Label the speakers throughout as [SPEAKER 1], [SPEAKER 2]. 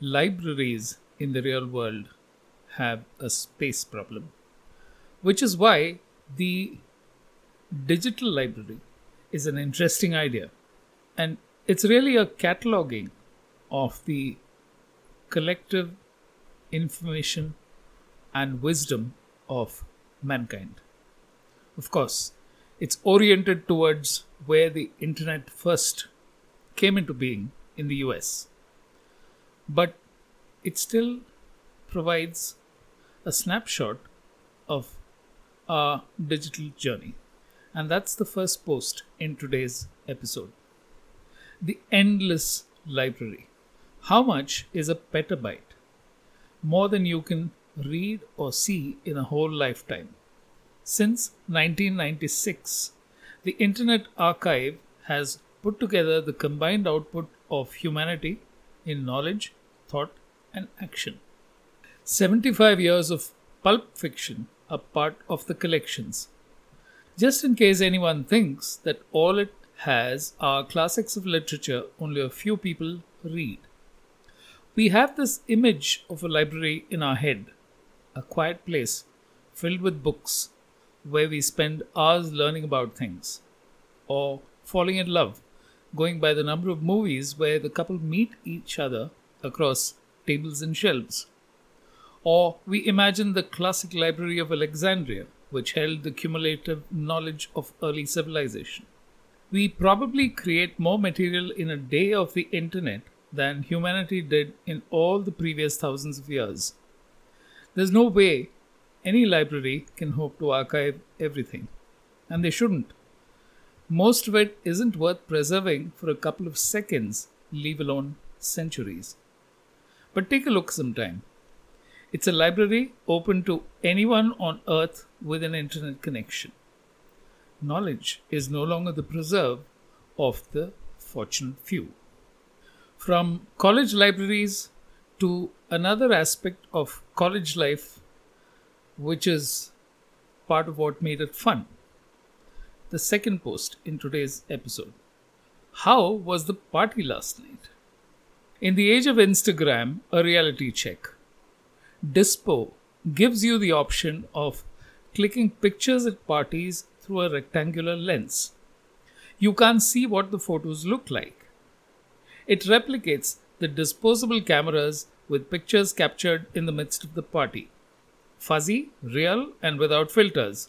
[SPEAKER 1] libraries in the real world have a space problem, which is why the digital library is an interesting idea. And it's really a cataloging of the collective information and wisdom of mankind. Of course, it's oriented towards where the internet first came into being in the US. But it still provides a snapshot of our digital journey. And that's the first post in today's episode. The endless library. How much is a petabyte? More than you can read or see in a whole lifetime. Since 1996, the Internet Archive has put together the combined output of humanity in knowledge, thought, and action. 75 years of pulp fiction are part of the collections. Just in case anyone thinks that all it has are classics of literature only a few people read. We have this image of a library in our head, a quiet place filled with books where we spend hours learning about things, or falling in love, going by the number of movies where the couple meet each other across tables and shelves. Or we imagine the classic library of Alexandria, which held the cumulative knowledge of early civilization. We probably create more material in a day of the internet than humanity did in all the previous thousands of years. There's no way any library can hope to archive everything, and they shouldn't. Most of it isn't worth preserving for a couple of seconds, leave alone centuries. But take a look sometime. It's a library open to anyone on earth with an internet connection. Knowledge is no longer the preserve of the fortunate few. From college libraries to another aspect of college life, which is part of what made it fun. The second post in today's episode. How was the party last night? In the age of Instagram, a reality check. Dispo gives you the option of clicking pictures at parties through a rectangular lens. You can't see what the photos look like. It replicates the disposable cameras with pictures captured in the midst of the party. Fuzzy, real, and without filters.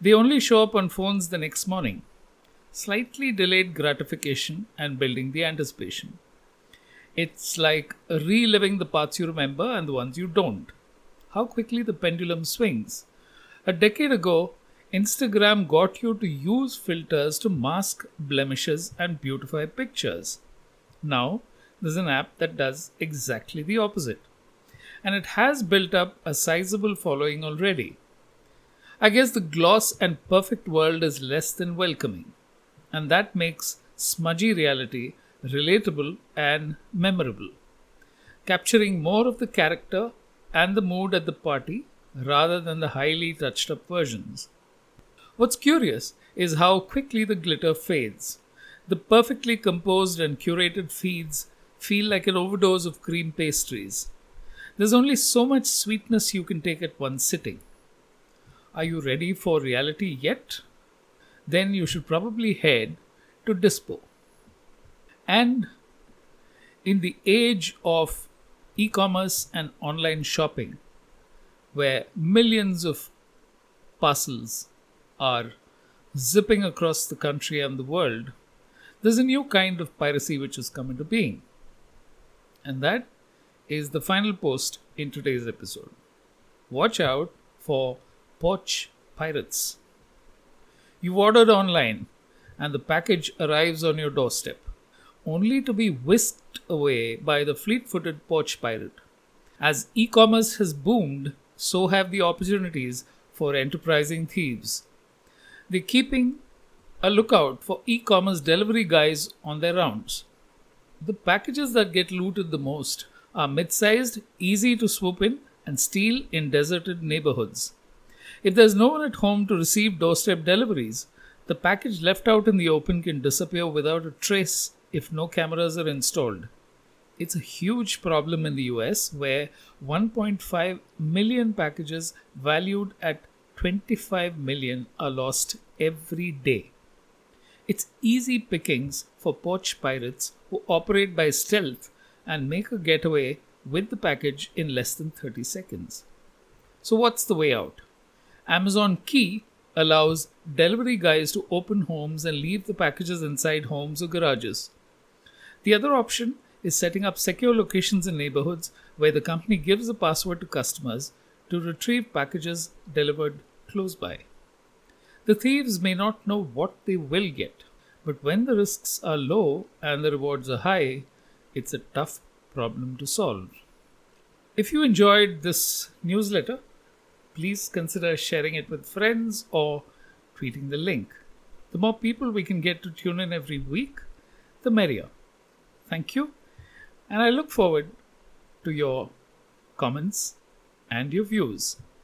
[SPEAKER 1] They only show up on phones the next morning. Slightly delayed gratification and building the anticipation. It's like reliving the parts you remember and the ones you don't. How quickly the pendulum swings. A decade ago, Instagram got you to use filters to mask blemishes and beautify pictures. Now, there's an app that does exactly the opposite. And it has built up a sizable following already. I guess the gloss and perfect world is less than welcoming. And that makes smudgy reality relatable and memorable, capturing more of the character and the mood at the party rather than the highly touched up versions. What's curious is how quickly the glitter fades. The perfectly composed and curated feeds feel like an overdose of cream pastries. There's only so much sweetness you can take at one sitting. Are you ready for reality yet? Then you should probably head to Dispo. And in the age of e commerce and online shopping, where millions of parcels are zipping across the country and the world, there's a new kind of piracy which has come into being. And that is the final post in today's episode. Watch out for porch pirates. You've ordered online and the package arrives on your doorstep only to be whisked away by the fleet footed porch pirate. As e commerce has boomed, so have the opportunities for enterprising thieves. They're keeping a lookout for e commerce delivery guys on their rounds. The packages that get looted the most are mid sized, easy to swoop in, and steal in deserted neighborhoods. If there's no one at home to receive doorstep deliveries, the package left out in the open can disappear without a trace if no cameras are installed. It's a huge problem in the US where 1.5 million packages valued at 25 million are lost every day. It's easy pickings for porch pirates who operate by stealth and make a getaway with the package in less than 30 seconds. So, what's the way out? Amazon Key allows delivery guys to open homes and leave the packages inside homes or garages. The other option is setting up secure locations in neighborhoods where the company gives a password to customers to retrieve packages delivered close by. The thieves may not know what they will get, but when the risks are low and the rewards are high, it's a tough problem to solve. If you enjoyed this newsletter, please consider sharing it with friends or tweeting the link. The more people we can get to tune in every week, the merrier. Thank you and I look forward to your comments and your views.